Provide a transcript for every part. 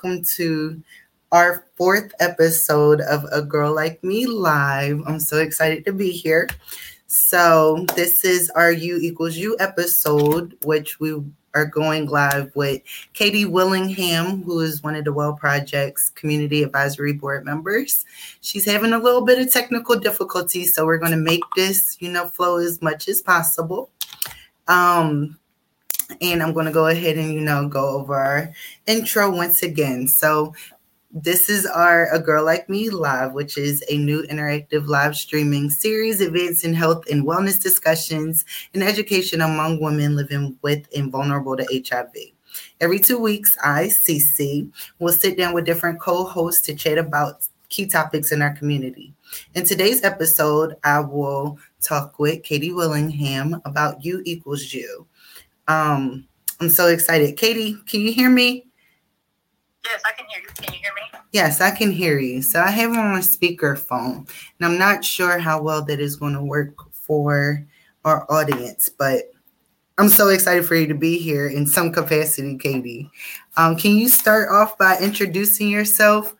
welcome to our fourth episode of A Girl Like Me Live. I'm so excited to be here. So, this is our U equals U episode, which we are going live with Katie Willingham, who is one of the Well Project's Community Advisory Board members. She's having a little bit of technical difficulties, so we're going to make this, you know, flow as much as possible. Um, and I'm going to go ahead and, you know, go over our intro once again. So, this is our A Girl Like Me Live, which is a new interactive live streaming series events in health and wellness discussions and education among women living with and vulnerable to HIV. Every two weeks, I, Ci Ci, will sit down with different co hosts to chat about key topics in our community. In today's episode, I will talk with Katie Willingham about U equals U. Um, I'm so excited. Katie, can you hear me? Yes, I can hear you. Can you hear me? Yes, I can hear you. So I have on a speakerphone, and I'm not sure how well that is going to work for our audience, but I'm so excited for you to be here in some capacity, Katie. Um, can you start off by introducing yourself,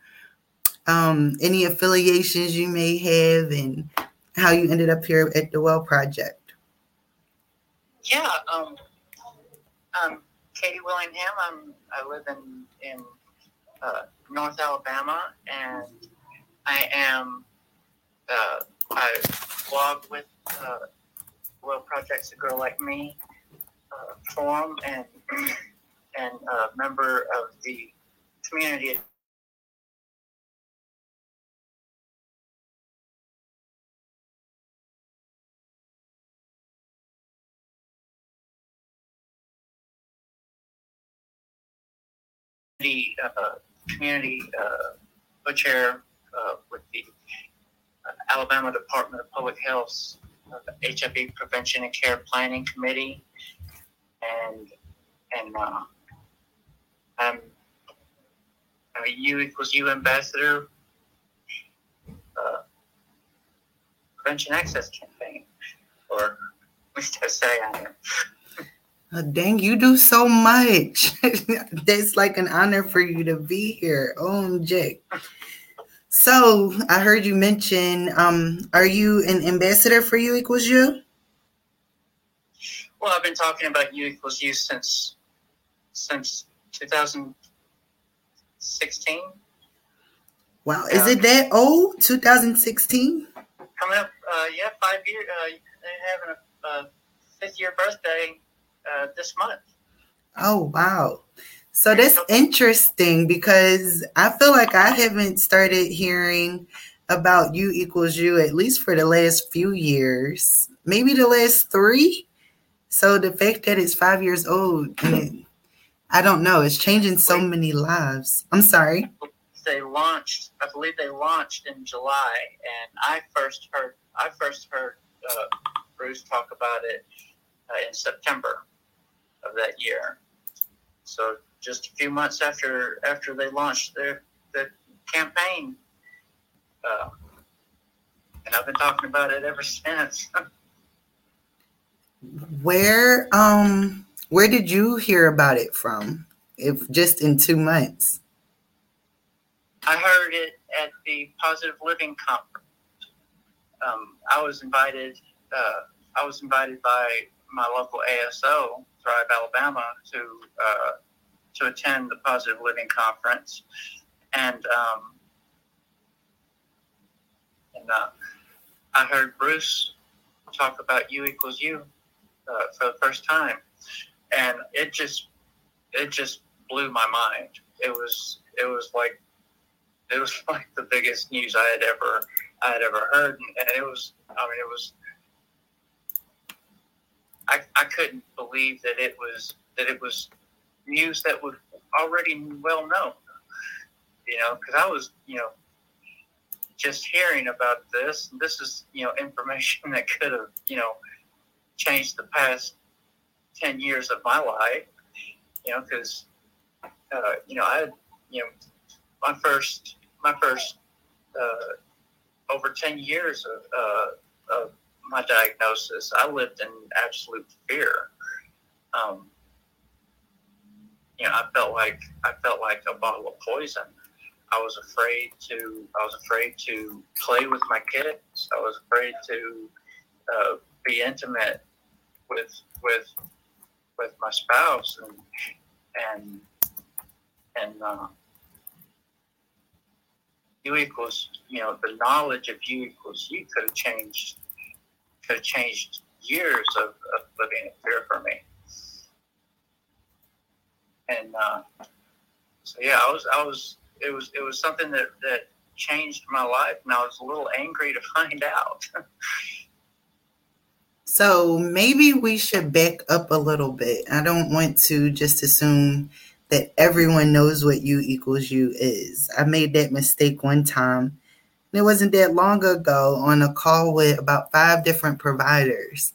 um, any affiliations you may have, and how you ended up here at the Well Project? Yeah, um, um, Katie Willingham. I'm, I live in in uh, North Alabama, and I am uh, I blog with uh, Well Projects, a Girl Like Me uh, forum, and and a member of the community. The uh, community uh, co-chair uh, with the uh, Alabama Department of Public Health's HIV Prevention and Care Planning Committee, and and I'm I'm a U equals U ambassador. Prevention Access Campaign, or at least I say I am. Oh, dang, you do so much. That's like an honor for you to be here. OMG. So I heard you mention, um, are you an ambassador for U equals U? Well, I've been talking about U equals U since since 2016. Wow, is it that old? 2016? Coming up, uh, yeah, five years. Uh, they're having a, a fifth year birthday uh, this month. Oh wow. So that's interesting because I feel like I haven't started hearing about U equals U at least for the last few years, maybe the last three. So the fact that it's five years old, I don't know, it's changing so many lives. I'm sorry. They launched, I believe they launched in July, and I first heard, I first heard uh, Bruce talk about it uh, in September of that year. So just a few months after after they launched their the campaign, uh, and I've been talking about it ever since. where um where did you hear about it from? If just in two months. I heard it at the Positive Living Conference. Um, I was invited. Uh, I was invited by my local ASO Thrive Alabama to uh, to attend the Positive Living Conference, and um, and uh, I heard Bruce talk about U equals U uh, for the first time, and it just it just blew my mind. It was it was like it was like the biggest news I had ever I had ever heard, and it was I mean it was I, I couldn't believe that it was that it was news that was already well known. You know, because I was you know just hearing about this. This is you know information that could have you know changed the past ten years of my life. You know, because uh, you know I you know my first my first uh, over ten years of, uh, of my diagnosis, I lived in absolute fear. Um, you know, I felt like I felt like a bottle of poison. I was afraid to. I was afraid to play with my kids. I was afraid to uh, be intimate with with with my spouse and and and uh, U equals you know the knowledge of U equals U could have changed could have changed years of, of living in fear for me. And uh, so yeah, I was I was it was it was something that that changed my life, and I was a little angry to find out. so maybe we should back up a little bit. I don't want to just assume that everyone knows what U equals U is. I made that mistake one time. And it wasn't that long ago on a call with about five different providers.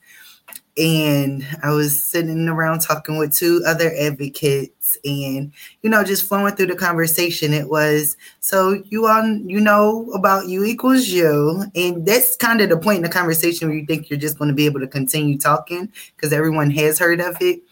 And I was sitting around talking with two other advocates and, you know, just flowing through the conversation. It was, so you all, you know about you equals you. And that's kind of the point in the conversation where you think you're just going to be able to continue talking because everyone has heard of it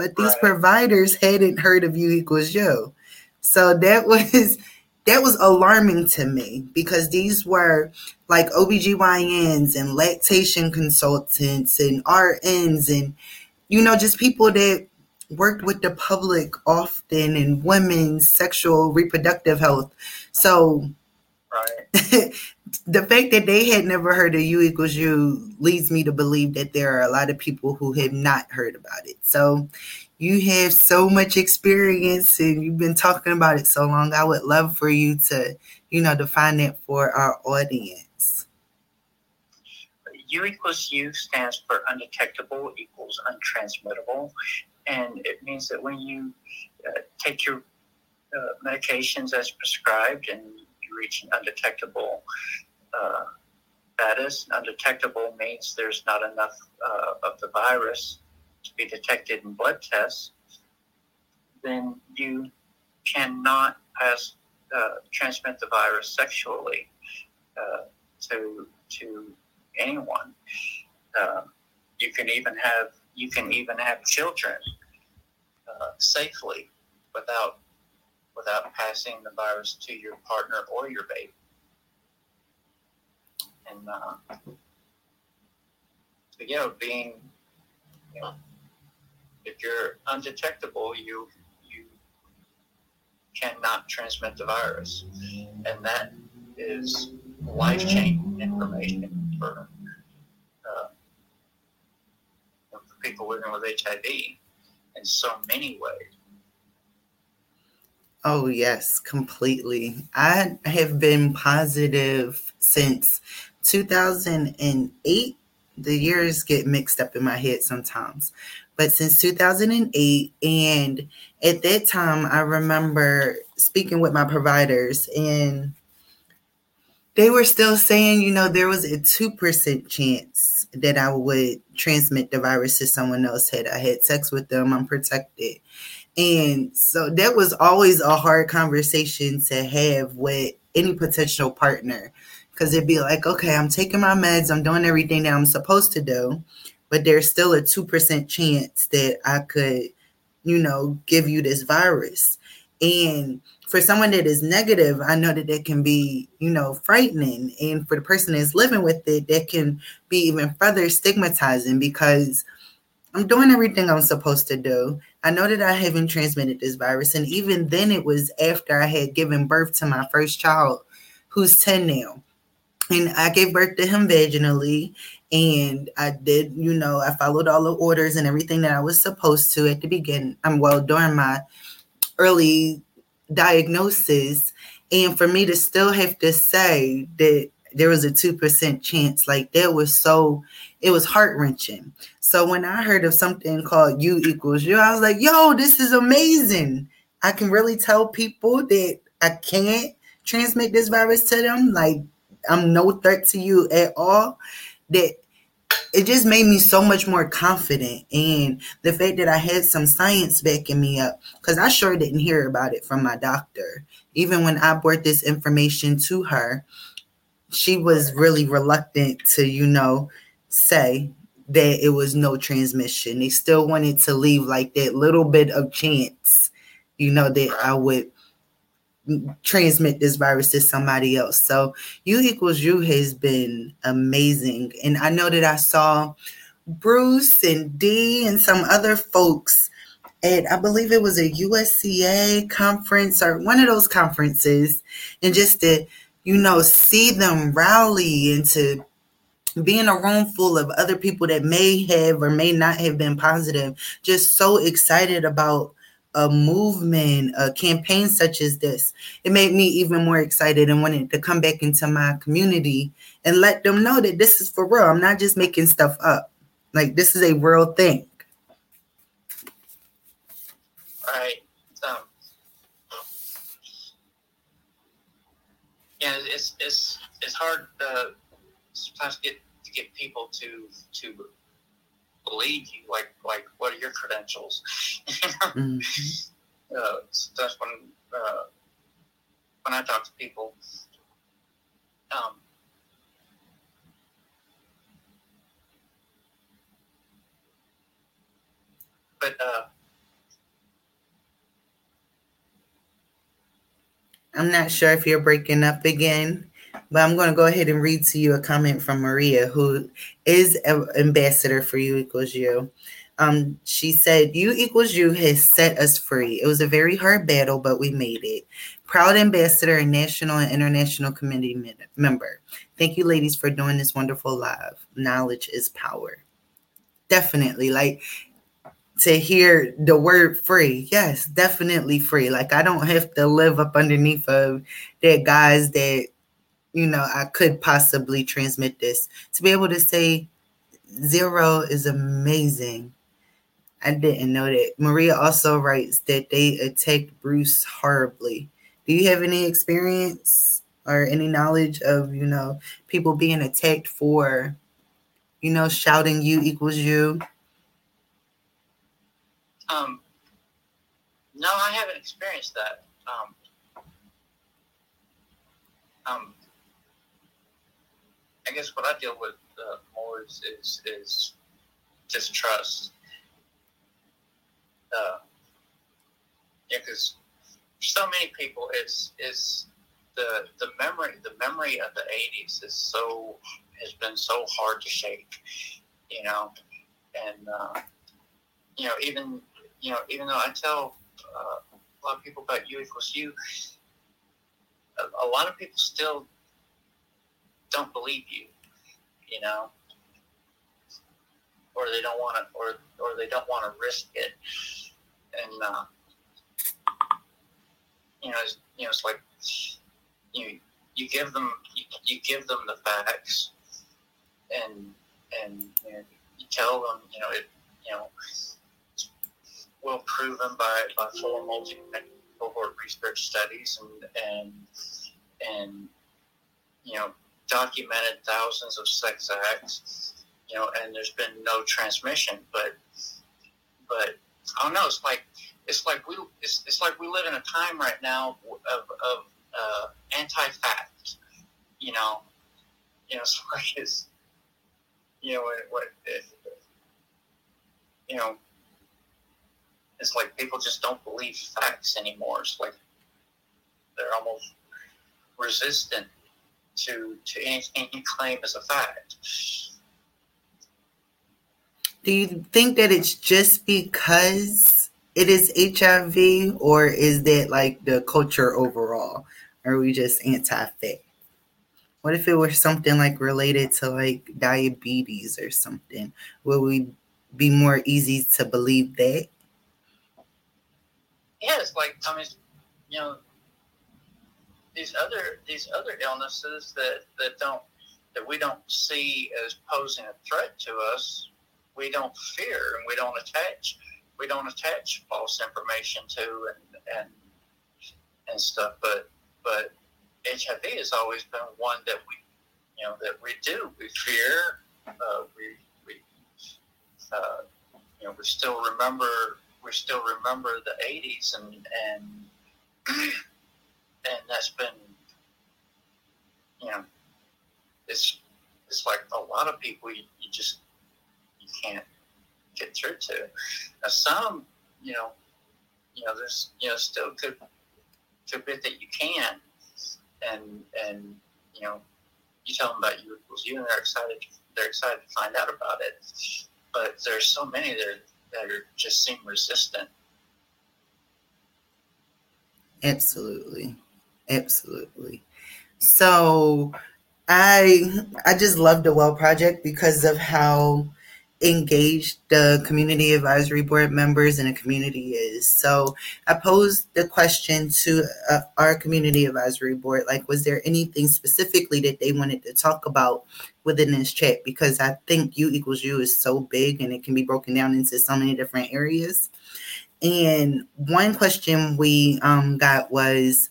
but these right. providers hadn't heard of you equals U. So that was that was alarming to me because these were like OBGYNs and lactation consultants and RNs and you know just people that worked with the public often in women's sexual reproductive health. So right. the fact that they had never heard of U equals U leads me to believe that there are a lot of people who have not heard about it. So you have so much experience and you've been talking about it so long. I would love for you to, you know, define that for our audience. U equals U stands for undetectable equals untransmittable. And it means that when you uh, take your uh, medications as prescribed and you reach an undetectable uh, status. Undetectable means there's not enough uh, of the virus to be detected in blood tests. Then you cannot pass, uh, transmit the virus sexually uh, to to anyone. Uh, you can even have you can even have children uh, safely without without passing the virus to your partner or your baby. And uh, so, you know, being, you know, if you're undetectable, you you cannot transmit the virus, and that is life changing information for, uh, for people living with HIV in so many ways. Oh, yes, completely. I have been positive since 2008. The years get mixed up in my head sometimes, but since 2008. And at that time, I remember speaking with my providers, and they were still saying, you know, there was a 2% chance that I would transmit the virus to someone else had I had sex with them. I'm protected. And so that was always a hard conversation to have with any potential partner because it'd be like, okay, I'm taking my meds, I'm doing everything that I'm supposed to do, but there's still a 2% chance that I could, you know, give you this virus. And for someone that is negative, I know that that can be, you know, frightening. And for the person that's living with it, that can be even further stigmatizing because I'm doing everything I'm supposed to do. I know that I haven't transmitted this virus. And even then, it was after I had given birth to my first child, who's 10 now. And I gave birth to him vaginally. And I did, you know, I followed all the orders and everything that I was supposed to at the beginning. I'm um, well during my early diagnosis. And for me to still have to say that there was a 2% chance, like that was so, it was heart wrenching. So when I heard of something called U equals U, I was like, yo, this is amazing. I can really tell people that I can't transmit this virus to them. Like I'm no threat to you at all. That it just made me so much more confident. And the fact that I had some science backing me up, because I sure didn't hear about it from my doctor. Even when I brought this information to her, she was really reluctant to, you know, say that it was no transmission. They still wanted to leave like that little bit of chance you know, that I would transmit this virus to somebody else. So you equals you has been amazing. And I know that I saw Bruce and D and some other folks at I believe it was a USCA conference or one of those conferences, and just to, you know, see them rally and to be in a room full of other people that may have or may not have been positive, just so excited about a movement, a campaign such as this, it made me even more excited and wanted to come back into my community and let them know that this is for real. I'm not just making stuff up. Like this is a real thing. Right. Um, yeah, it's it's it's hard uh, sometimes get to get people to to believe you. Like, like, what are your credentials? mm-hmm. uh, so that's when uh, when I talk to people. Um, but uh, I'm not sure if you're breaking up again. But I'm going to go ahead and read to you a comment from Maria, who is an ambassador for U equals U. Um, she said, U equals U has set us free. It was a very hard battle, but we made it. Proud ambassador and national and international committee member. Thank you, ladies, for doing this wonderful live. Knowledge is power. Definitely. Like to hear the word free. Yes, definitely free. Like I don't have to live up underneath of that guys that you know, I could possibly transmit this. To be able to say zero is amazing. I didn't know that. Maria also writes that they attacked Bruce horribly. Do you have any experience or any knowledge of, you know, people being attacked for, you know, shouting you equals you? Um, no, I haven't experienced that. Um, um, I guess what I deal with uh, more is, is, is distrust. Uh, yeah, because so many people, it's it's the the memory the memory of the '80s is so has been so hard to shake, you know, and uh, you know even you know even though I tell uh, a lot of people about U equals U, a, a lot of people still don't believe you, you know, or they don't want to, or or they don't want to risk it, and uh, you know, it's, you know, it's like you you give them you, you give them the facts, and and you, know, you tell them, you know, it, you know, well proven by by full multi cohort research studies and and and you know documented thousands of sex acts, you know, and there's been no transmission. But, but I don't know. It's like it's like we it's, it's like we live in a time right now of, of uh, anti-fact. You know, you know, it's like it's you know what, you know. It's like people just don't believe facts anymore. It's like they're almost resistant to to anything you claim as a fact. Do you think that it's just because it is HIV, or is that like the culture overall? Or are we just anti-fact? What if it were something like related to like diabetes or something? Would we be more easy to believe that? Yeah, it's like I mean, you know, these other these other illnesses that that don't that we don't see as posing a threat to us, we don't fear and we don't attach we don't attach false information to and and and stuff. But but HIV has always been one that we you know that we do we fear uh, we we uh, you know we still remember we still remember the 80s and and and that's been, you know, it's it's like a lot of people you, you just you can't get through to. Now some, you know, you know, there's you know still good good bit that you can, and and you know, you tell them about you equals you, and they're excited. They're excited to find out about it. But there's so many that that are just seem resistant. Absolutely, absolutely. So, I I just love the Well Project because of how engaged the community advisory board members and the community is. So I posed the question to uh, our community advisory board like, was there anything specifically that they wanted to talk about within this chat? Because I think U equals U is so big and it can be broken down into so many different areas. And one question we um, got was,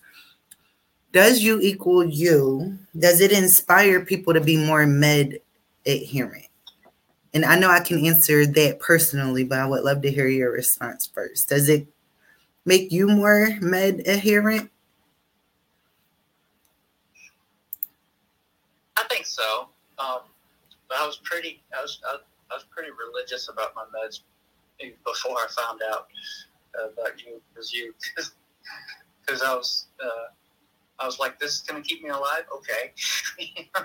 does you equal you does it inspire people to be more med adherent? And I know I can answer that personally, but I would love to hear your response first. Does it make you more med adherent? I think so. Um, I was pretty, I was, I, I, was pretty religious about my meds before I found out about you, because you, because I was, uh, I was like, this is going to keep me alive. Okay.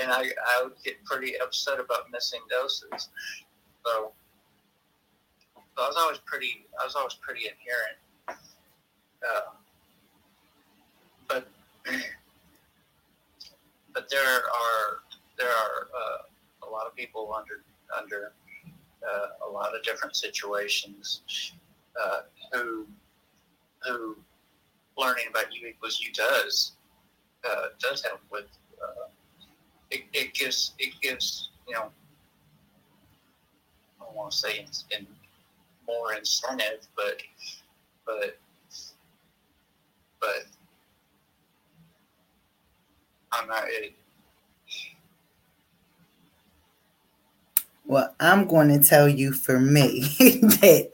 and I, I would get pretty upset about missing doses. So, so I was always pretty I was always pretty adherent. Uh, but but there are there are uh, a lot of people under under uh, a lot of different situations uh, who who learning about U equals U does uh, does help with uh, it, it gives it gives you know I don't want to say in more incentive, but but but I'm not. It, well, I'm going to tell you for me that,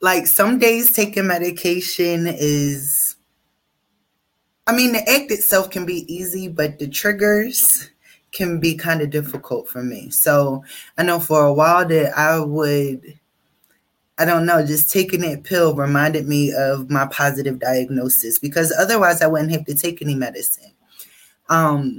like, some days taking medication is I mean, the act itself can be easy, but the triggers can be kind of difficult for me. So I know for a while that I would, I don't know, just taking that pill reminded me of my positive diagnosis because otherwise I wouldn't have to take any medicine. Um,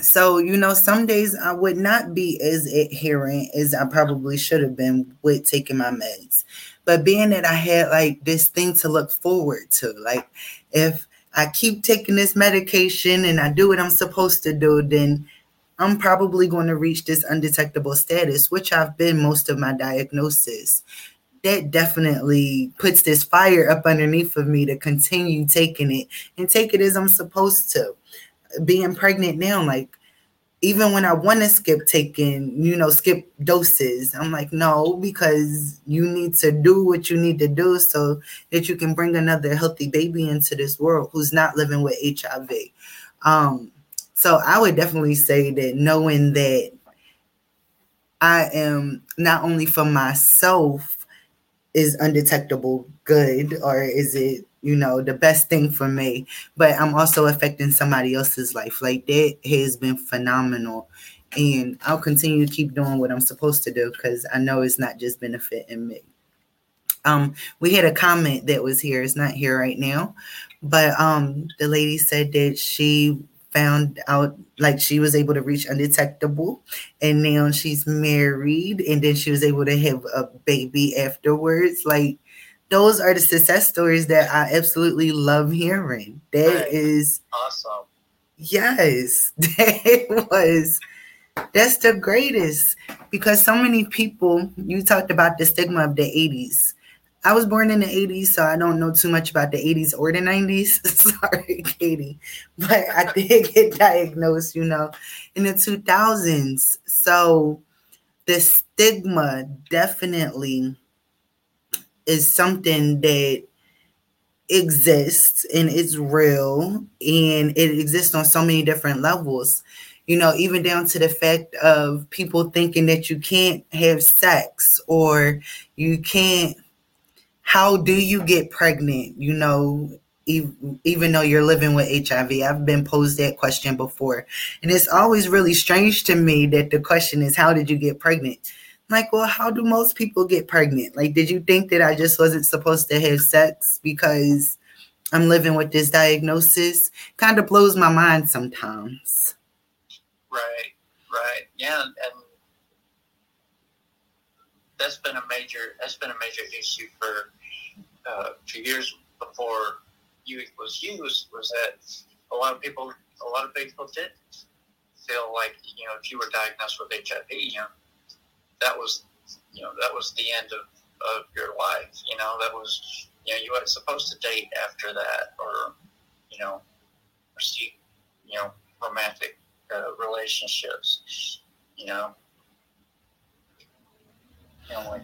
so you know, some days I would not be as adherent as I probably should have been with taking my meds. But being that I had like this thing to look forward to, like if I keep taking this medication and I do what I'm supposed to do, then I'm probably going to reach this undetectable status, which I've been most of my diagnosis. That definitely puts this fire up underneath of me to continue taking it and take it as I'm supposed to. Being pregnant now, like even when I want to skip taking, you know, skip doses, I'm like, no, because you need to do what you need to do so that you can bring another healthy baby into this world who's not living with HIV. Um, so I would definitely say that knowing that I am not only for myself is undetectable good, or is it you know, the best thing for me, but I'm also affecting somebody else's life. Like that has been phenomenal. And I'll continue to keep doing what I'm supposed to do because I know it's not just benefiting me. Um, we had a comment that was here, it's not here right now, but um the lady said that she found out like she was able to reach undetectable and now she's married and then she was able to have a baby afterwards. Like those are the success stories that I absolutely love hearing. That right. is awesome. Yes, that was that's the greatest because so many people you talked about the stigma of the 80s. I was born in the 80s, so I don't know too much about the 80s or the 90s. Sorry, Katie. But I did get diagnosed, you know, in the 2000s. So the stigma definitely is something that exists and it's real and it exists on so many different levels. You know even down to the fact of people thinking that you can't have sex or you can't how do you get pregnant? You know even though you're living with hiv i've been posed that question before. And it's always really strange to me that the question is how did you get pregnant like, well, how do most people get pregnant? Like, did you think that I just wasn't supposed to have sex because I'm living with this diagnosis? Kind of blows my mind sometimes. Right, right. Yeah, and that's been a major that's been a major issue for uh, for years before U equals U was that a lot of people a lot of people did feel like you know if you were diagnosed with HIV, you know that was you know that was the end of, of your life. You know that was you know you weren't supposed to date after that or you know see you know romantic uh, relationships. You know. You know like,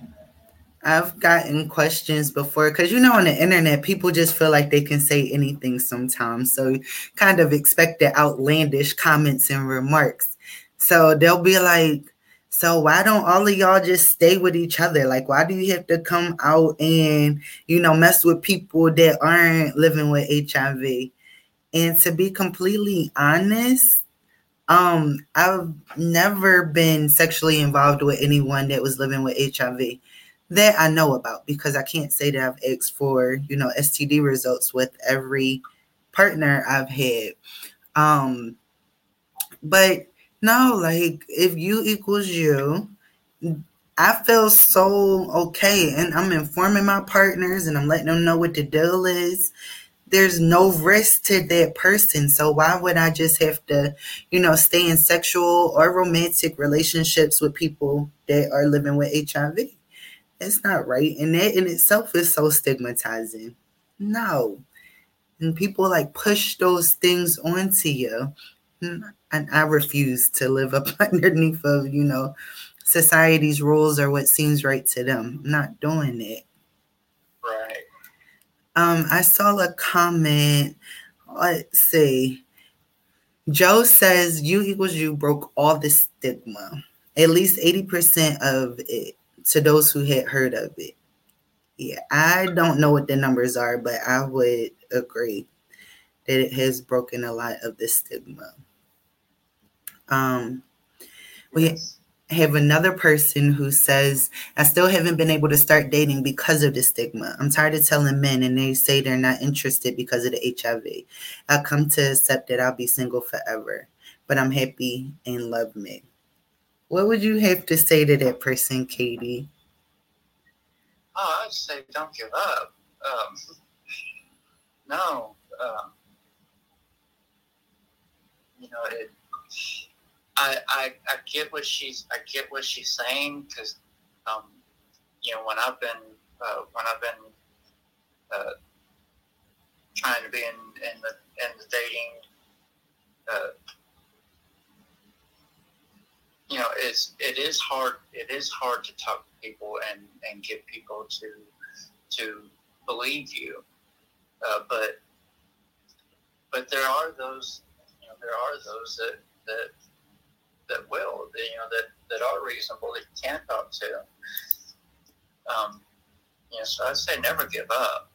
I've gotten questions before because you know on the internet people just feel like they can say anything sometimes. So kind of expect the outlandish comments and remarks. So they'll be like, so why don't all of y'all just stay with each other? Like why do you have to come out and you know mess with people that aren't living with HIV? And to be completely honest, um I've never been sexually involved with anyone that was living with HIV that I know about because I can't say that I've asked for, you know, STD results with every partner I've had. Um, but no, like if you equals you, I feel so okay. And I'm informing my partners and I'm letting them know what the deal is. There's no risk to that person. So why would I just have to, you know, stay in sexual or romantic relationships with people that are living with HIV? It's not right. And that in itself is so stigmatizing. No. And people like push those things onto you. And I refuse to live up underneath of, you know, society's rules or what seems right to them. I'm not doing it. Right. Um, I saw a comment. Let's see. Joe says you equals you broke all the stigma. At least 80% of it to those who had heard of it. Yeah, I don't know what the numbers are, but I would agree that it has broken a lot of the stigma. Um, we have another person who says, I still haven't been able to start dating because of the stigma. I'm tired of telling men and they say they're not interested because of the HIV. I come to accept that I'll be single forever, but I'm happy and love me. What would you have to say to that person, Katie? Oh, I'd say don't give up. Um, no, um, you know it. I, I I get what she's I get what she's saying because um, you know when I've been uh, when I've been uh, trying to be in, in the in the dating uh, you know, it's it is hard. It is hard to talk to people and and get people to to believe you. Uh, but but there are those, you know, there are those that that that will, that, you know, that that are reasonable that you can talk to. Um, you know, so I say never give up.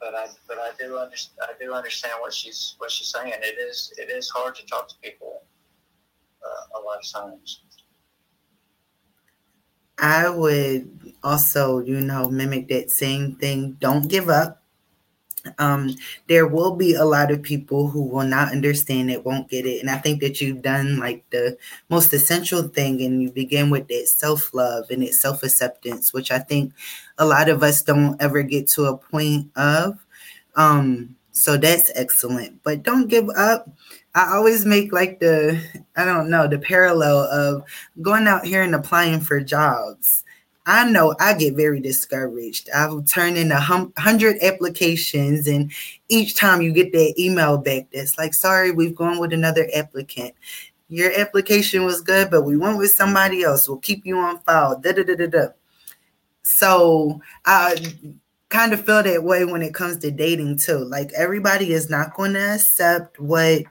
But I, but I do understand. I do understand what she's what she's saying. It is it is hard to talk to people uh, a lot of times. I would also, you know, mimic that same thing. Don't give up. Um, there will be a lot of people who will not understand it, won't get it. And I think that you've done like the most essential thing, and you begin with that self love and that self acceptance, which I think a lot of us don't ever get to a point of. Um, so that's excellent. But don't give up. I always make like the, I don't know, the parallel of going out here and applying for jobs. I know I get very discouraged. I've turned in a hundred applications, and each time you get that email back that's like, sorry, we've gone with another applicant. Your application was good, but we went with somebody else. We'll keep you on file. Da da da da da. So I kind of feel that way when it comes to dating too. Like everybody is not going to accept what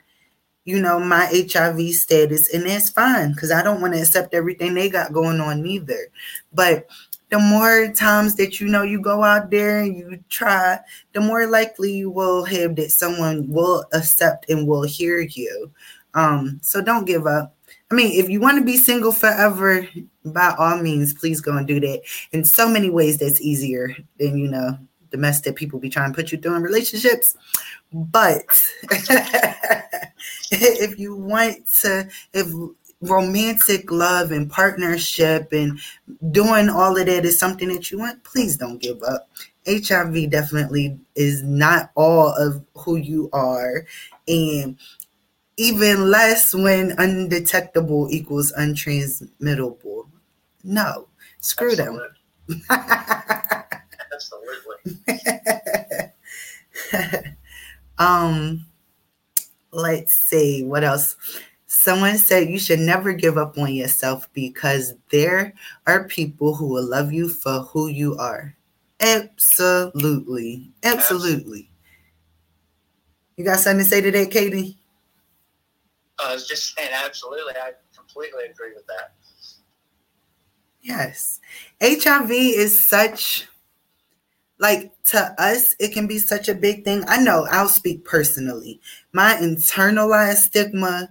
you know, my HIV status, and that's fine because I don't want to accept everything they got going on either. But the more times that you know you go out there and you try, the more likely you will have that someone will accept and will hear you. Um, so don't give up. I mean, if you want to be single forever, by all means, please go and do that. In so many ways, that's easier than you know the mess that people be trying to put you through in relationships. But if you want to, if romantic love and partnership and doing all of that is something that you want, please don't give up. HIV definitely is not all of who you are. And even less when undetectable equals untransmittable. No, screw Absolutely. them. Absolutely. um, let's see what else. Someone said you should never give up on yourself because there are people who will love you for who you are. Absolutely. Absolutely. You got something to say to that, Katie? I was just saying, absolutely. I completely agree with that. Yes. HIV is such, like, to us, it can be such a big thing. I know I'll speak personally. My internalized stigma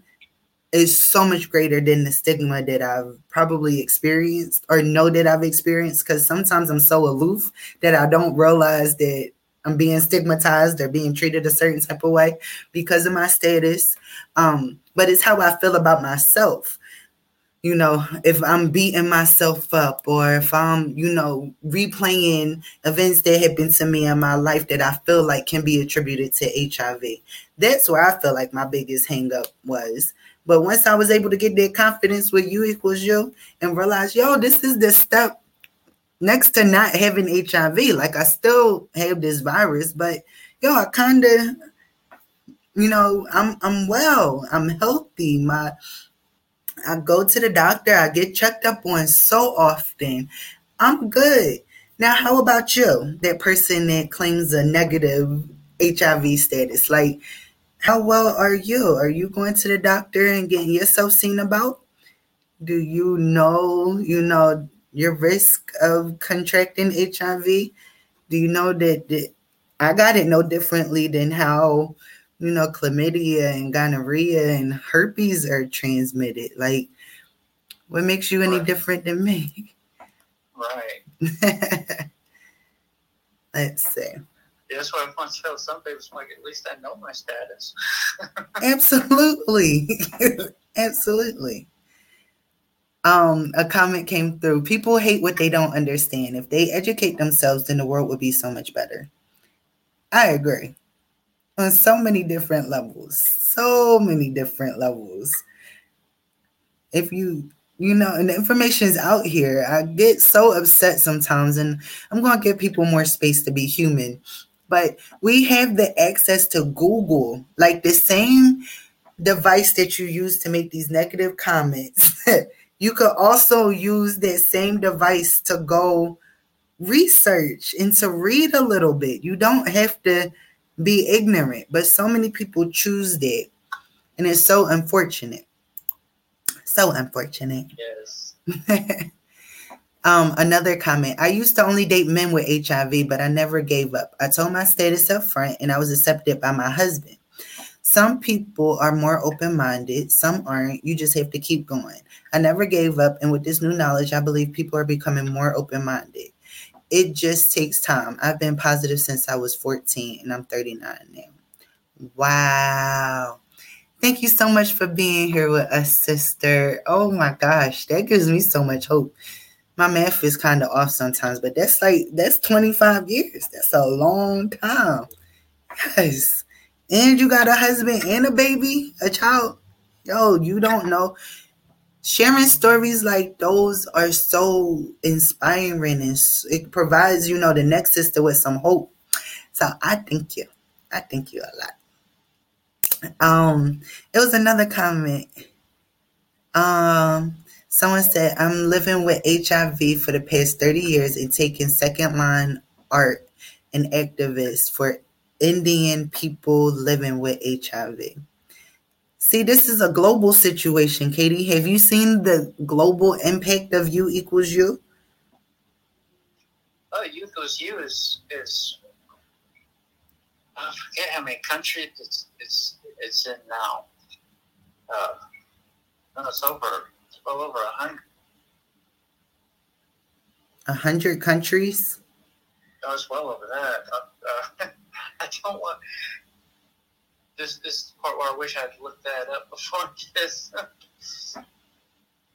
is so much greater than the stigma that I've probably experienced or know that I've experienced because sometimes I'm so aloof that I don't realize that I'm being stigmatized or being treated a certain type of way because of my status. Um, but it's how I feel about myself. You know, if I'm beating myself up or if I'm, you know, replaying events that happened to me in my life that I feel like can be attributed to HIV. That's where I feel like my biggest hangup was. But once I was able to get that confidence with you equals you and realize, yo, this is the step next to not having HIV. Like I still have this virus, but yo, I kind of you know, I'm I'm well, I'm healthy. My I go to the doctor, I get checked up on so often. I'm good. Now, how about you? That person that claims a negative HIV status. Like, how well are you? Are you going to the doctor and getting yourself seen about? Do you know, you know, your risk of contracting HIV? Do you know that, that I got it no differently than how you know, chlamydia and gonorrhea and herpes are transmitted. Like, what makes you any right. different than me? Right. Let's see. That's why I want to tell some people, like, at least I know my status. Absolutely. Absolutely. Um, a comment came through. People hate what they don't understand. If they educate themselves, then the world would be so much better. I agree on so many different levels. So many different levels. If you you know, and the information is out here. I get so upset sometimes, and I'm going to give people more space to be human. But we have the access to Google, like the same device that you use to make these negative comments. you could also use that same device to go research and to read a little bit. You don't have to be ignorant, but so many people choose that, and it's so unfortunate. So unfortunate. Yes. um, another comment. I used to only date men with HIV, but I never gave up. I told my status up front, and I was accepted by my husband. Some people are more open minded, some aren't. You just have to keep going. I never gave up, and with this new knowledge, I believe people are becoming more open minded it just takes time. I've been positive since I was 14 and I'm 39 now. Wow. Thank you so much for being here with us, sister. Oh my gosh, that gives me so much hope. My math is kind of off sometimes, but that's like that's 25 years. That's a long time. Yes. And you got a husband and a baby, a child. Yo, you don't know sharing stories like those are so inspiring and it provides you know the next sister with some hope. So i thank you. I thank you a lot. Um it was another comment. Um someone said i'm living with hiv for the past 30 years and taking second line art and activists for indian people living with hiv See, this is a global situation, Katie. Have you seen the global impact of U equals U? Oh, U equals U is is I forget how many countries it's it's it's in now. Uh, No, it's over. It's well over a hundred. A hundred countries. No, it's well over that. Uh, uh, I don't want this. This is part where I wish I'd looked that up before this.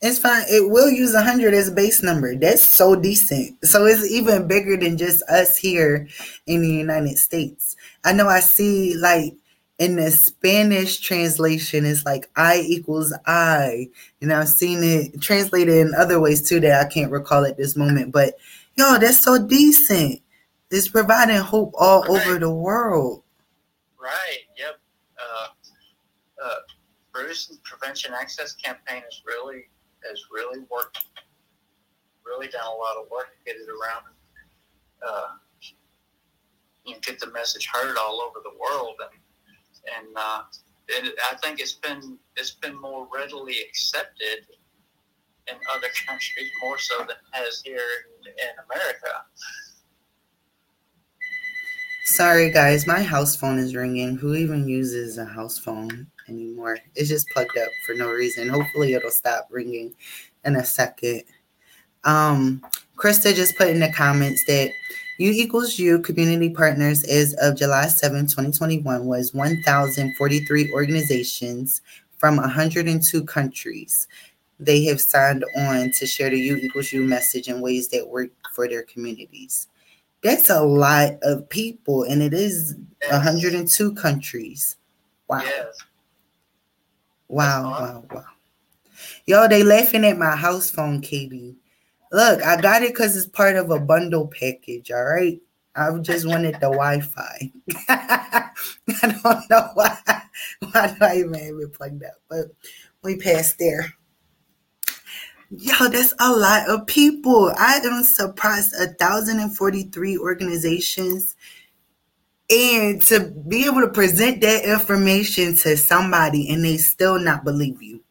It's fine. It will use 100 as a base number. That's so decent. So it's even bigger than just us here in the United States. I know I see like in the Spanish translation, it's like I equals I. And I've seen it translated in other ways too that I can't recall at this moment. But yo, that's so decent. It's providing hope all right. over the world. Right. Prevention Access Campaign is really has really worked, really done a lot of work to get it around, uh, get the message heard all over the world, and and uh, it, I think it's been it's been more readily accepted in other countries more so than has here in, in America. Sorry, guys, my house phone is ringing. Who even uses a house phone anymore? It's just plugged up for no reason. Hopefully, it'll stop ringing in a second. Um, Krista just put in the comments that U equals U community partners as of July 7, 2021 was 1,043 organizations from 102 countries. They have signed on to share the U equals U message in ways that work for their communities. That's a lot of people, and it is yes. 102 countries. Wow. Yes. Wow, wow, wow. Yo, they laughing at my house phone, Katie. Look, I got it because it's part of a bundle package, all right? I just wanted the Wi-Fi. I don't know why. Why do I even have it plugged up? But we passed there. Yo, that's a lot of people. I am surprised. A thousand and forty-three organizations, and to be able to present that information to somebody and they still not believe you.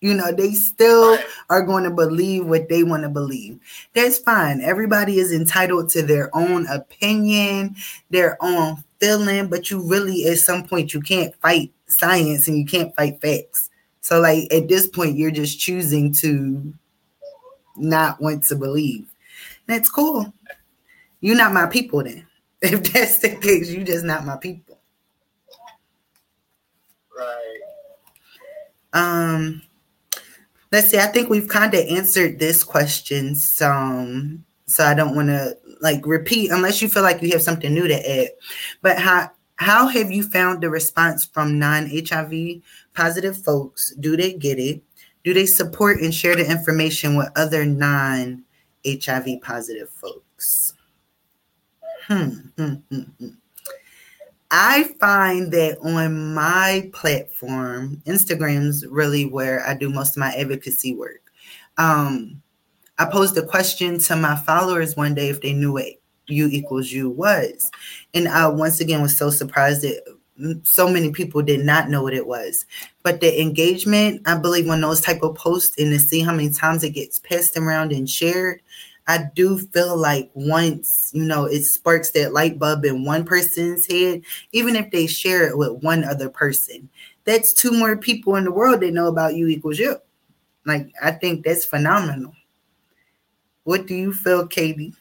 You know, they still are going to believe what they want to believe. That's fine. Everybody is entitled to their own opinion, their own feeling, but you really, at some point, you can't fight science and you can't fight facts. So, like at this point, you're just choosing to not want to believe. That's cool. You're not my people then. If that's the case, you just not my people. Right. Um let's see, I think we've kind of answered this question some so I don't want to like repeat unless you feel like you have something new to add. But how how have you found the response from non-HIV positive folks? Do they get it? Do they support and share the information with other non HIV positive folks? Hmm, hmm, hmm, hmm. I find that on my platform, Instagram's really where I do most of my advocacy work. Um, I posed a question to my followers one day if they knew what U equals U was. And I once again was so surprised that so many people did not know what it was but the engagement i believe on those type of posts and to see how many times it gets passed around and shared i do feel like once you know it sparks that light bulb in one person's head even if they share it with one other person that's two more people in the world that know about U equals U like i think that's phenomenal what do you feel katie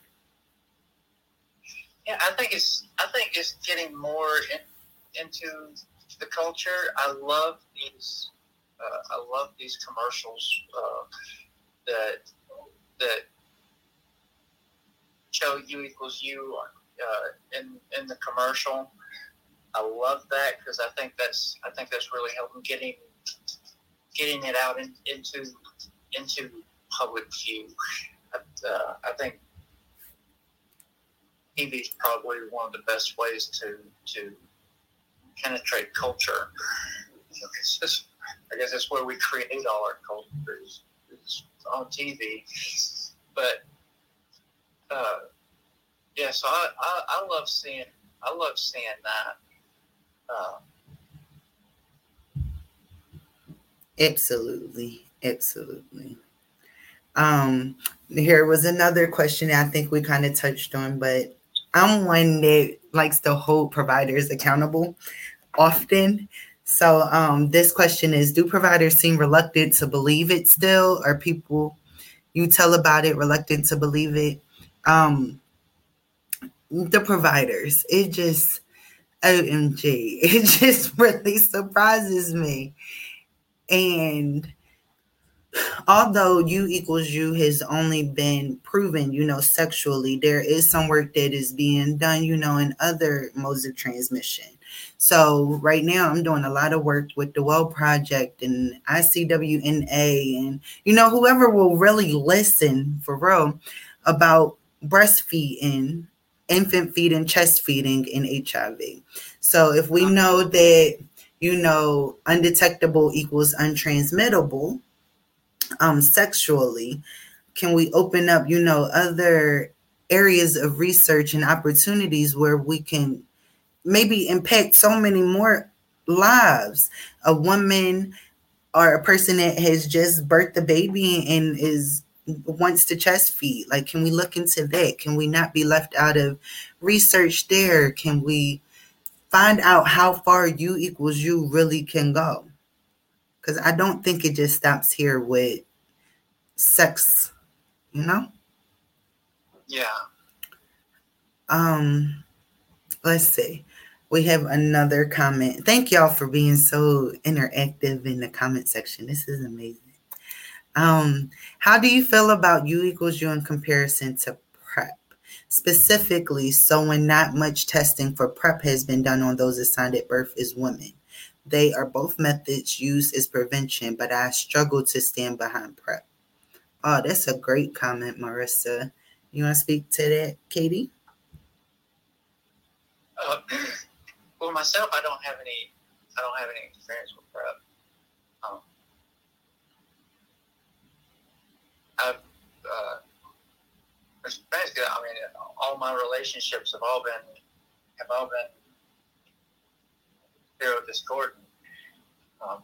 yeah i think it's i think it's getting more in- into the culture. I love these. Uh, I love these commercials uh, that that show U equals U uh, in in the commercial. I love that because I think that's I think that's really helping getting getting it out in, into into public view. Uh, I think TV is probably one of the best ways to to penetrate culture. Just, I guess that's where we create all our culture is, is on TV. But uh, yeah, so I, I, I, love seeing I love seeing that. Uh, absolutely, absolutely. Um, here was another question I think we kind of touched on, but I'm one that likes to hold providers accountable often. So um, this question is: Do providers seem reluctant to believe it still? Are people you tell about it reluctant to believe it? Um, the providers, it just OMG, it just really surprises me. And although U equals U has only been proven, you know, sexually, there is some work that is being done, you know, in other modes of transmission. So right now I'm doing a lot of work with the Well Project and ICWNA and you know whoever will really listen for real about breastfeeding, infant feeding, chest feeding in HIV. So if we know that you know undetectable equals untransmittable um sexually, can we open up, you know, other areas of research and opportunities where we can maybe impact so many more lives. A woman or a person that has just birthed a baby and is wants to chest feed. Like, can we look into that? Can we not be left out of research there? Can we find out how far U equals U really can go? Because I don't think it just stops here with sex, you know? Yeah. Um, let's see we have another comment. Thank y'all for being so interactive in the comment section. This is amazing. Um, how do you feel about U equals U in comparison to PrEP? Specifically, so when not much testing for PrEP has been done on those assigned at birth as women. They are both methods used as prevention, but I struggle to stand behind PrEP. Oh, that's a great comment, Marissa. You want to speak to that, Katie? Uh, well, myself, I don't have any. I don't have any experience with prep. Um, I've uh, basically, I mean, all my relationships have all been have all been serodiscordant. Um,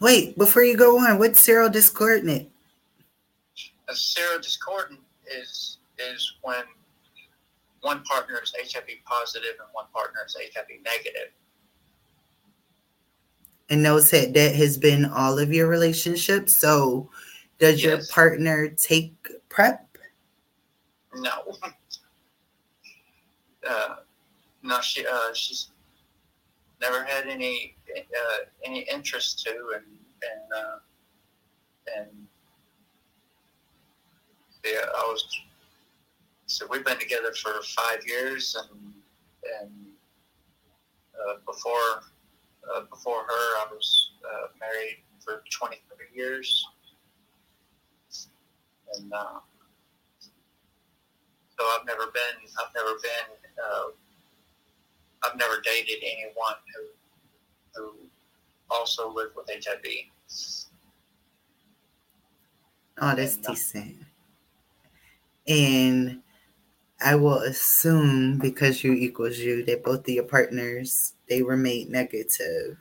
Wait, before you go on, what's serodiscordant? A serodiscordant is is when one partner is HIV positive and one partner is HIV negative. And those that that has been all of your relationships. So, does yes. your partner take prep? No. Uh, no, she uh, she's never had any uh, any interest to, and and uh, and yeah, I was so we've been together for five years, and and uh, before uh, before her, I was uh, married for 23 years, and uh, so I've never been I've never been uh, I've never dated anyone who who also lived with HIV. Oh, that's and, uh, decent. And I will assume because U equals U that both of your partners they remain negative.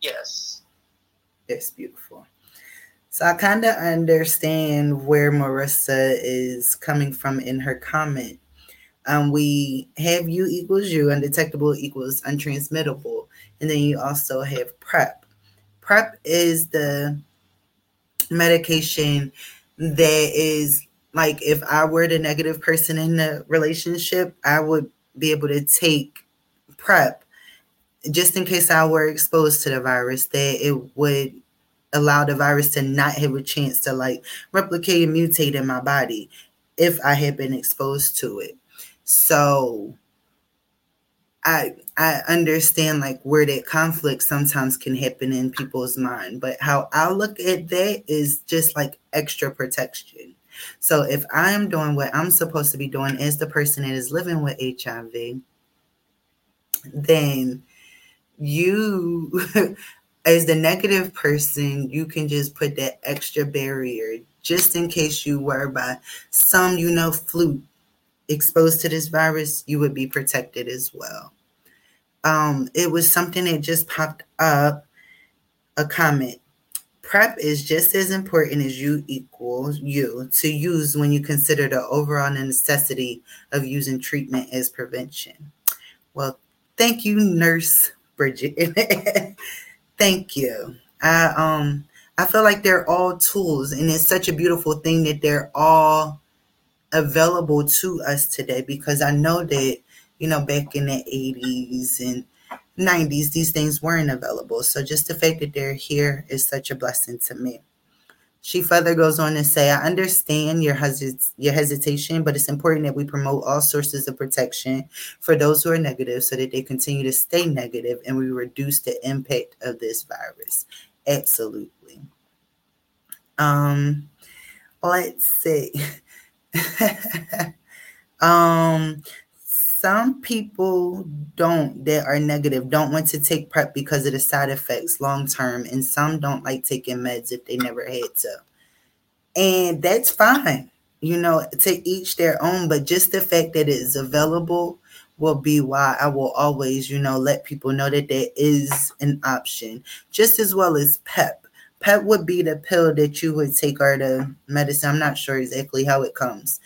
Yes. It's beautiful. So I kind of understand where Marissa is coming from in her comment. Um, we have U equals U, undetectable equals untransmittable, and then you also have PrEP. PrEP is the medication that is like if I were the negative person in the relationship, I would be able to take prep just in case I were exposed to the virus, that it would allow the virus to not have a chance to like replicate and mutate in my body if I had been exposed to it. So I I understand like where that conflict sometimes can happen in people's mind, but how I look at that is just like extra protection. So if I'm doing what I'm supposed to be doing as the person that is living with HIV, then you as the negative person, you can just put that extra barrier just in case you were by some, you know, fluke exposed to this virus, you would be protected as well. Um, it was something that just popped up a comment PrEP is just as important as U equals U to use when you consider the overall necessity of using treatment as prevention. Well, Thank you, Nurse Bridget. Thank you. I um I feel like they're all tools, and it's such a beautiful thing that they're all available to us today because I know that you know back in the 80s and 90s these things weren't available. So just the fact that they're here is such a blessing to me. She further goes on to say, I understand your, hesit- your hesitation, but it's important that we promote all sources of protection for those who are negative so that they continue to stay negative and we reduce the impact of this virus. Absolutely. Um, let's see. um, some people don't that are negative don't want to take prep because of the side effects long term and some don't like taking meds if they never had to and that's fine you know to each their own but just the fact that it is available will be why i will always you know let people know that there is an option just as well as pep PEP would be the pill that you would take or the medicine. I'm not sure exactly how it comes,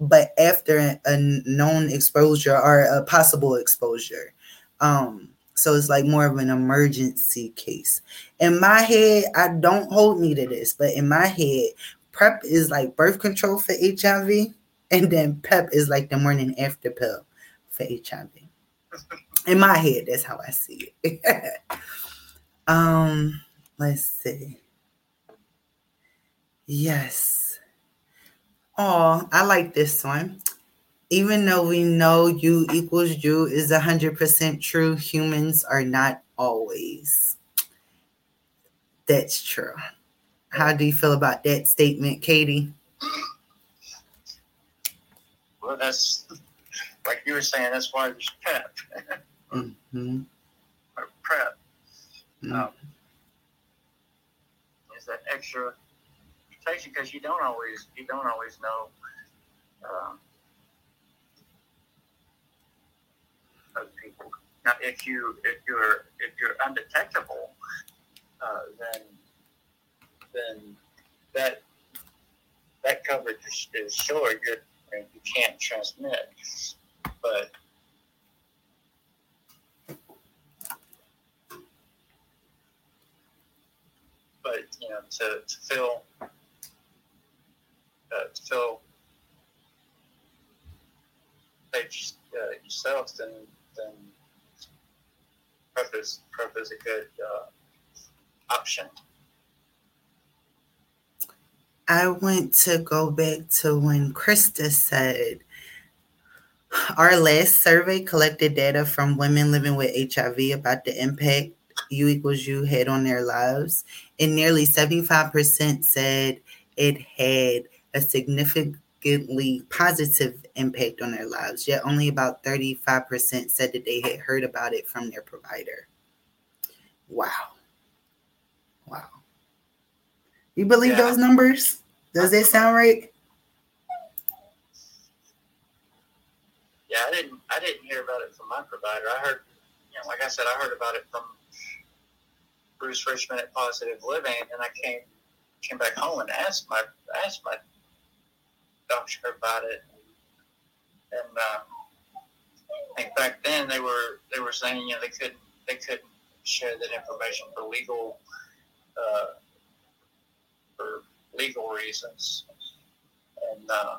but after a known exposure or a possible exposure. Um, so it's like more of an emergency case. In my head, I don't hold me to this, but in my head, PrEP is like birth control for HIV, and then PEP is like the morning after pill for HIV. In my head, that's how I see it. um Let's see. Yes. Oh, I like this one. Even though we know U equals U is 100% true, humans are not always. That's true. How do you feel about that statement, Katie? Well, that's like you were saying, that's why there's PEP. mm-hmm. Or PrEP. Mm-hmm. Um, that extra protection because you don't always you don't always know um, other people. Now, if you if you're if you're undetectable, uh, then then that that coverage is, is sure you you can't transmit, but but you know, to, to feel uh, feel safe uh, yourself, then then PrEP is PrEP is a good uh, option. I want to go back to when Krista said our last survey collected data from women living with HIV about the impact U equals U had on their lives, and nearly 75% said it had a significantly positive impact on their lives, yet only about 35% said that they had heard about it from their provider. Wow. Wow. You believe yeah. those numbers? Does that sound right? Yeah, I didn't I didn't hear about it from my provider. I heard you know, like I said, I heard about it from Bruce Richman at Positive Living, and I came came back home and asked my asked my doctor about it, and uh, I think back then they were they were saying you know they couldn't they couldn't share that information for legal uh, for legal reasons, and uh,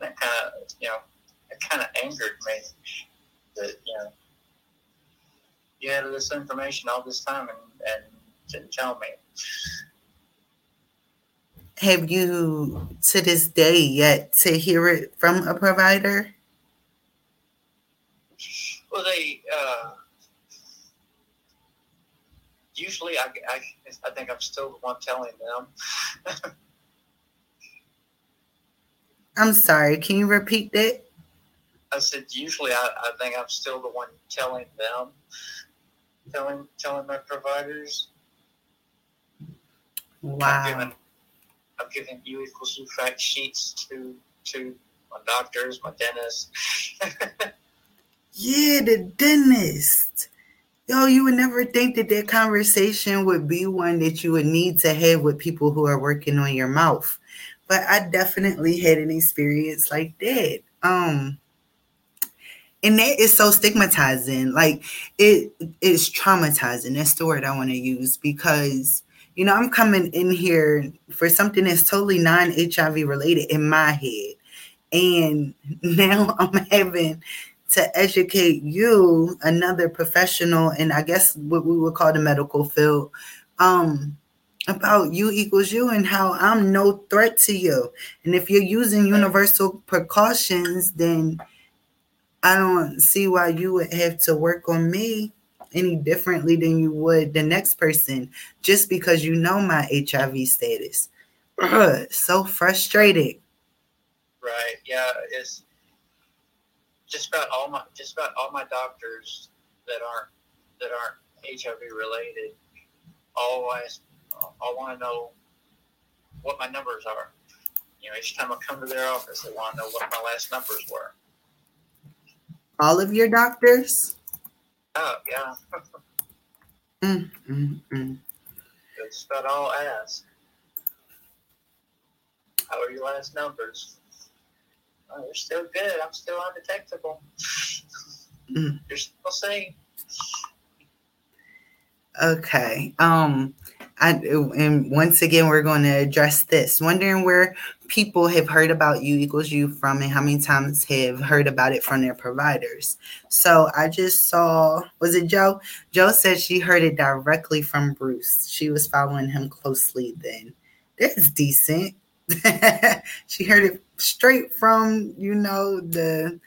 that kind of you know it kind of angered me that you know you had this information all this time and, and didn't tell me. Have you, to this day, yet to hear it from a provider? Well, they uh, usually I, I, I think I'm still the one telling them. I'm sorry. Can you repeat that? I said usually I, I think I'm still the one telling them telling telling my providers. Wow. I'm giving, I'm giving U equals U fact sheets to to my doctors, my dentist. yeah, the dentist. Yo, you would never think that that conversation would be one that you would need to have with people who are working on your mouth. But I definitely had an experience like that. Um, and that is so stigmatizing. Like it is traumatizing. That's the word I want to use because you know I'm coming in here for something that's totally non-HIV related in my head, and now I'm having to educate you, another professional, and I guess what we would call the medical field, um, about U equals U and how I'm no threat to you. And if you're using universal precautions, then I don't see why you would have to work on me any differently than you would the next person just because you know my HIV status. Ugh, so frustrated. Right. Yeah. It's just about all my just about all my doctors that aren't that aren't HIV related all I I want to know what my numbers are. You know, each time I come to their office, they want to know what my last numbers were. All of your doctors? Oh yeah. mm, mm, mm. That's about all ask. How are your last numbers? Oh, you're still good. I'm still undetectable. Mm. You're still safe. Okay. Um, And once again, we're going to address this. Wondering where people have heard about U equals U from, and how many times have heard about it from their providers. So I just saw, was it Joe? Joe said she heard it directly from Bruce. She was following him closely then. That's decent. she heard it straight from, you know, the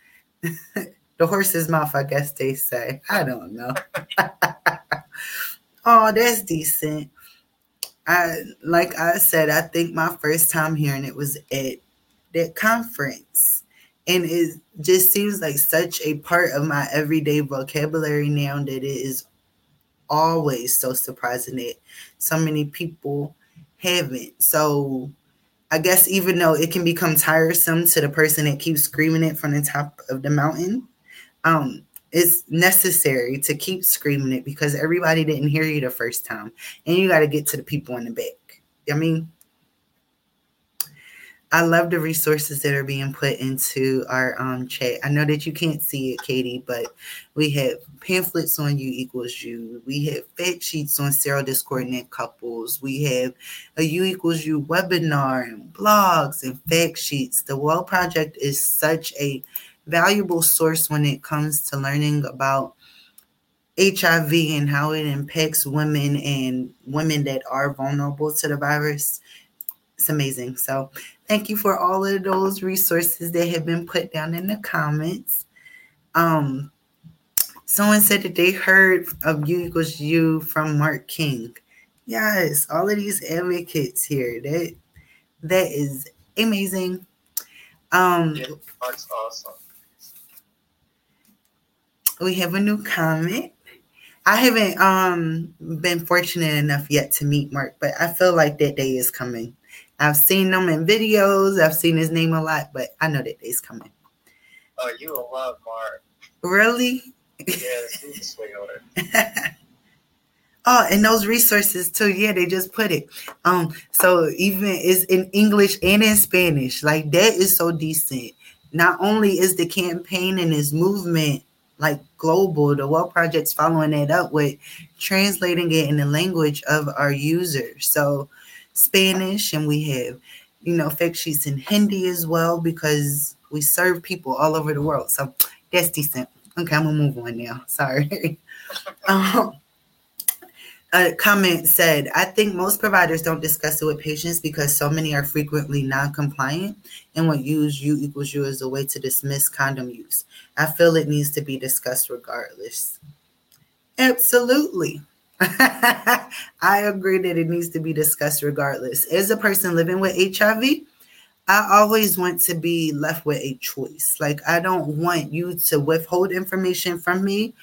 the horse's mouth, I guess they say. I don't know. oh, that's decent. I like I said, I think my first time hearing it was at that conference. And it just seems like such a part of my everyday vocabulary now that it is always so surprising that so many people haven't. So I guess even though it can become tiresome to the person that keeps screaming it from the top of the mountain, um, it's necessary to keep screaming it because everybody didn't hear you the first time, and you got to get to the people in the back. I mean, I love the resources that are being put into our um, chat. I know that you can't see it, Katie, but we have pamphlets on U equals U. We have fact sheets on serodiscordant couples. We have a U equals U webinar and blogs and fact sheets. The Well Project is such a valuable source when it comes to learning about HIV and how it impacts women and women that are vulnerable to the virus. It's amazing. So, thank you for all of those resources that have been put down in the comments. Um, someone said that they heard of U equals U from Mark King. Yes, all of these advocates here. That that is amazing. Um, yeah, Mark's awesome we have a new comment. I haven't um been fortunate enough yet to meet Mark, but I feel like that day is coming. I've seen them in videos, I've seen his name a lot, but I know that day's coming. Oh, you will love Mark. Really? Yes, he's a sweetheart. oh, and those resources too. Yeah, they just put it. Um, so even it's in English and in Spanish. Like that is so decent. Not only is the campaign and his movement like global. The Well Project's following it up with translating it in the language of our users. So Spanish, and we have, you know, fact sheets in Hindi as well because we serve people all over the world. So that's decent. Okay, I'm gonna move on now. Sorry. um, a comment said, I think most providers don't discuss it with patients because so many are frequently non compliant and would use U equals U as a way to dismiss condom use. I feel it needs to be discussed regardless. Absolutely. I agree that it needs to be discussed regardless. As a person living with HIV, I always want to be left with a choice. Like, I don't want you to withhold information from me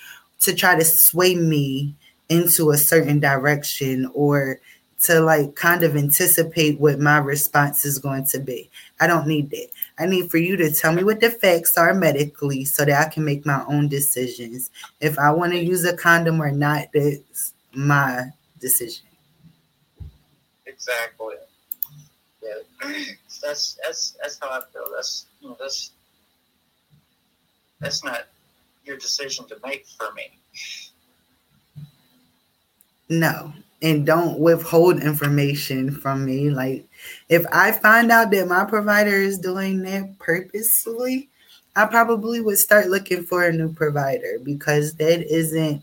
to try to sway me into a certain direction or to like kind of anticipate what my response is going to be. I don't need that. I need for you to tell me what the facts are medically so that I can make my own decisions. If I want to use a condom or not, that's my decision. Exactly. Yeah, that's that's that's how I feel. That's you know, that's that's not your decision to make for me. No, and don't withhold information from me. Like, if I find out that my provider is doing that purposely, I probably would start looking for a new provider because that isn't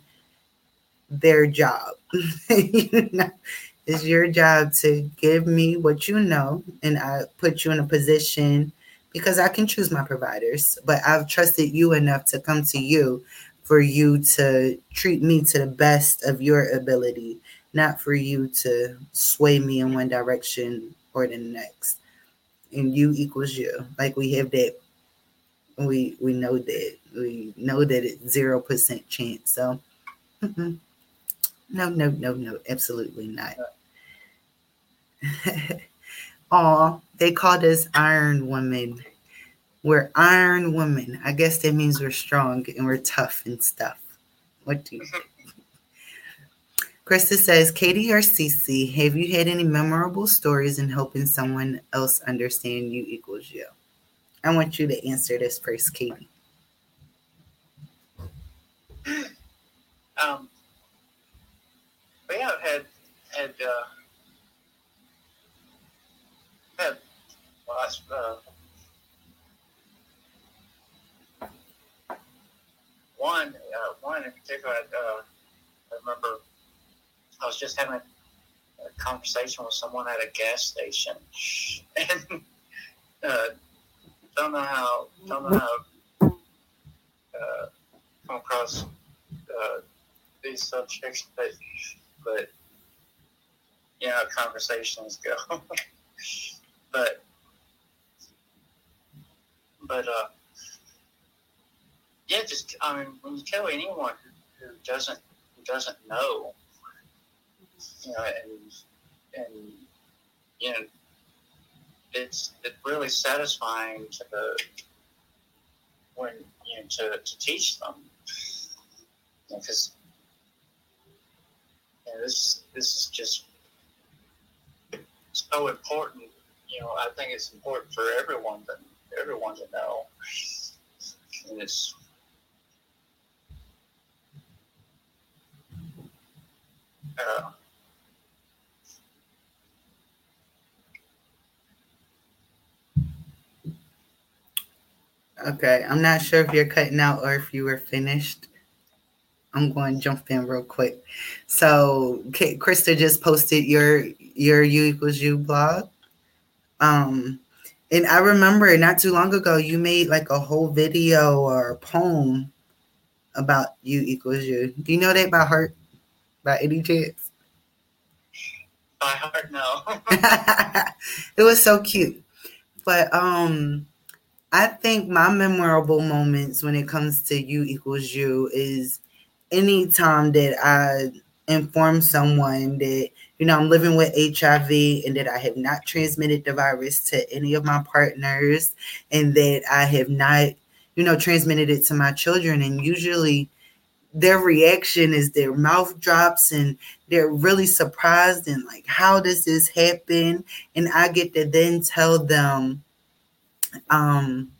their job. it's your job to give me what you know, and I put you in a position because I can choose my providers, but I've trusted you enough to come to you for you to treat me to the best of your ability, not for you to sway me in one direction or the next. And U equals U. Like we have that we we know that we know that it's zero percent chance. So no, no, no, no, absolutely not. oh, they called us Iron Woman. We're Iron Women. I guess that means we're strong and we're tough and stuff. What do you think? Krista says, Katie or Ci Ci, have you had any memorable stories in helping someone else understand U equals U? I want you to answer this first, Katie. Um, but yeah, I've had had uh, had well, uh, one uh, one in particular. Uh, I remember I was just having a conversation with someone at a gas station, and uh, don't know how don't know how uh, come across uh, these subjects, but but you know conversations go. but but uh, yeah, just I mean, when you tell anyone who, who doesn't who doesn't know, you know, and and you know it's it's really satisfying to when you know to, to teach them because you know, this this is just so important. You know, I think it's important for everyone to everyone to know, and it's. Uh, Okay, I'm not sure if you're cutting out or if you were finished. I'm going to jump in real quick. So, Krista just posted your your U equals U blog. Um, and I remember not too long ago you made like a whole video or a poem about U equals U. Do you know that by heart? By any chance? By heart, no. it was so cute. But um I think my memorable moments when it comes to U equals U is anytime that I inform someone that, you know, I'm living with HIV and that I have not transmitted the virus to any of my partners and that I have not, you know, transmitted it to my children. And usually their reaction is their mouth drops and they're really surprised and like, how does this happen? And I get to then tell them, um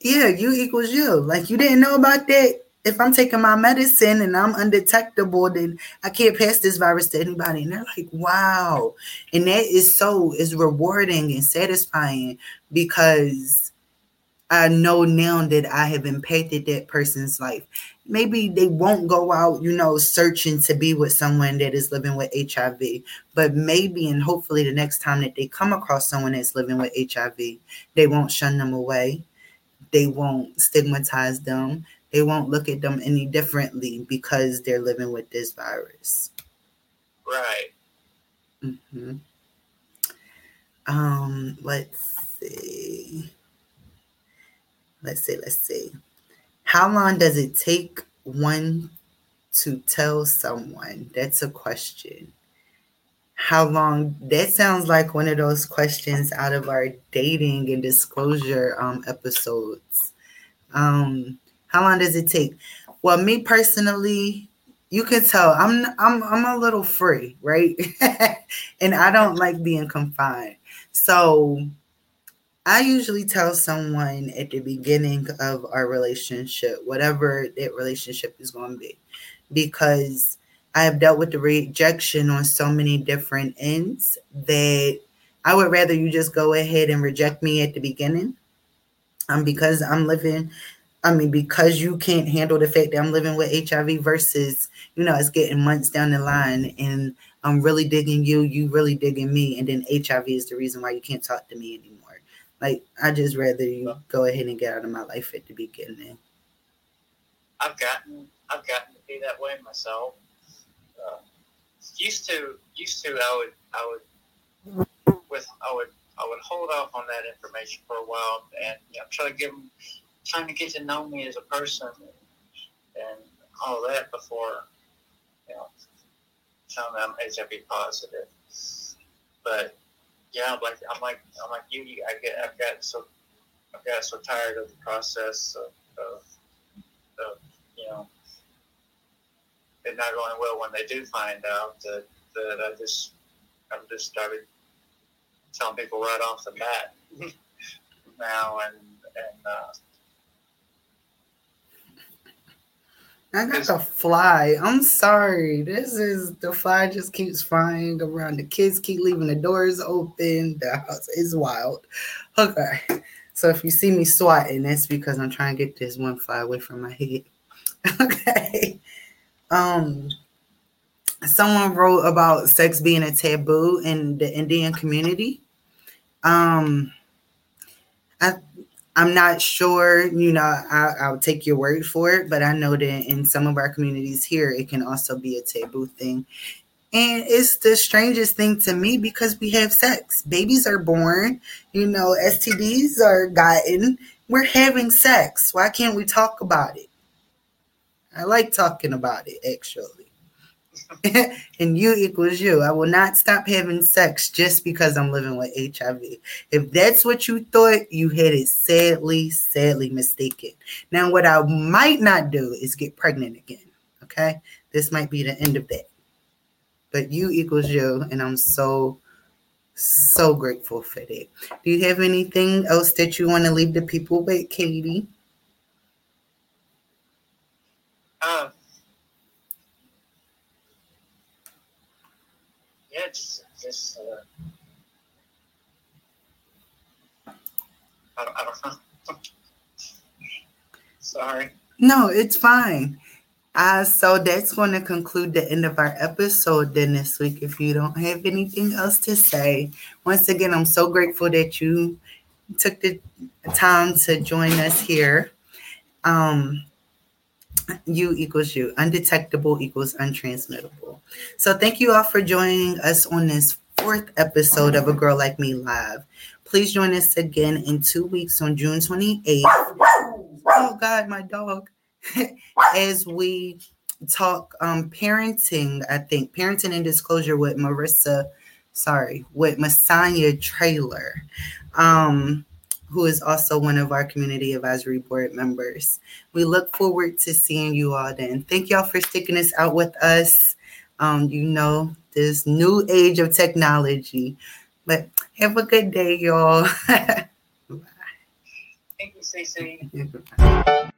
yeah U equals U. Like you didn't know about that? If i'm taking my medicine and i'm undetectable then i can't pass this virus to anybody. And they're like wow. And that is so is rewarding and satisfying because i know now that i have impacted that person's life maybe they won't go out, you know, searching to be with someone that is living with HIV, but maybe and hopefully the next time that they come across someone that's living with HIV, they won't shun them away. They won't stigmatize them. They won't look at them any differently because they're living with this virus. Right. Mm-hmm. Um, let's see. Let's see, let's see. How long does it take one to tell someone? That's a question. How long? That sounds like one of those questions out of our dating and disclosure um, episodes. Um, how long does it take? Well, me personally, you can tell I'm I'm I'm a little free, right? and I don't like being confined. So I usually tell someone at the beginning of our relationship, whatever that relationship is going to be, because I have dealt with the rejection on so many different ends that I would rather you just go ahead and reject me at the beginning. Um, because I'm living, I mean, because you can't handle the fact that I'm living with HIV versus, you know, it's getting months down the line and I'm really digging you, you really digging me, and then HIV is the reason why you can't talk to me anymore. Like I just rather you go ahead and get out of my life at the beginning. I've gotten I've gotten to be that way myself. Uh, used to used to I would I would with I would I would hold off on that information for a while and you know try to give them trying to get to know me as a person and, and all that before you know telling them I'm HIV positive. But yeah, I'm like I'm like I'm like you. I get I've got so I've got so tired of the process of, of, of you know it not going well when they do find out that that I just I've just started telling people right off the bat now and and uh, I got the fly. I'm sorry. This is the fly just keeps flying around. The kids keep leaving the doors open. The house is wild. Okay. So if you see me swatting, that's because I'm trying to get this one fly away from my head. Okay. Um someone wrote about sex being a taboo in the Indian community. Um I I'm not sure, you know, I, will take your word for it, but I know that in some of our communities here, it can also be a taboo thing. And it's the strangest thing to me because we have sex. Babies are born, you know, STDs are gotten. We're having sex. Why can't we talk about it? I like talking about it, actually. and U equals U. I will not stop having sex just because I'm living with HIV. If that's what you thought, you had it sadly, sadly mistaken. Now, what I might not do is get pregnant again. Okay. This might be the end of that. But U equals U. And I'm so, so grateful for that. Do you have anything else that you want to leave the people with, Katie? Uh, yeah, it's just uh, I, I don't know. Sorry. No, it's fine. Uh, so that's going to conclude the end of our episode then this week. If you don't have anything else to say, once again, I'm so grateful that you took the time to join us here. Um, U equals U. Undetectable equals untransmittable. So thank you all for joining us on this fourth episode of A Girl Like Me Live. Please join us again in two weeks on June 28th. Oh God, my dog. As we talk um parenting, I think parenting and disclosure with Marissa, sorry, with Masonia Traylor. Um who is also one of our community advisory board members. We look forward to seeing you all then. Thank y'all for sticking this out with us. Um, you know, this new age of technology. But have a good day, y'all. Bye. Thank you, Ci Ci.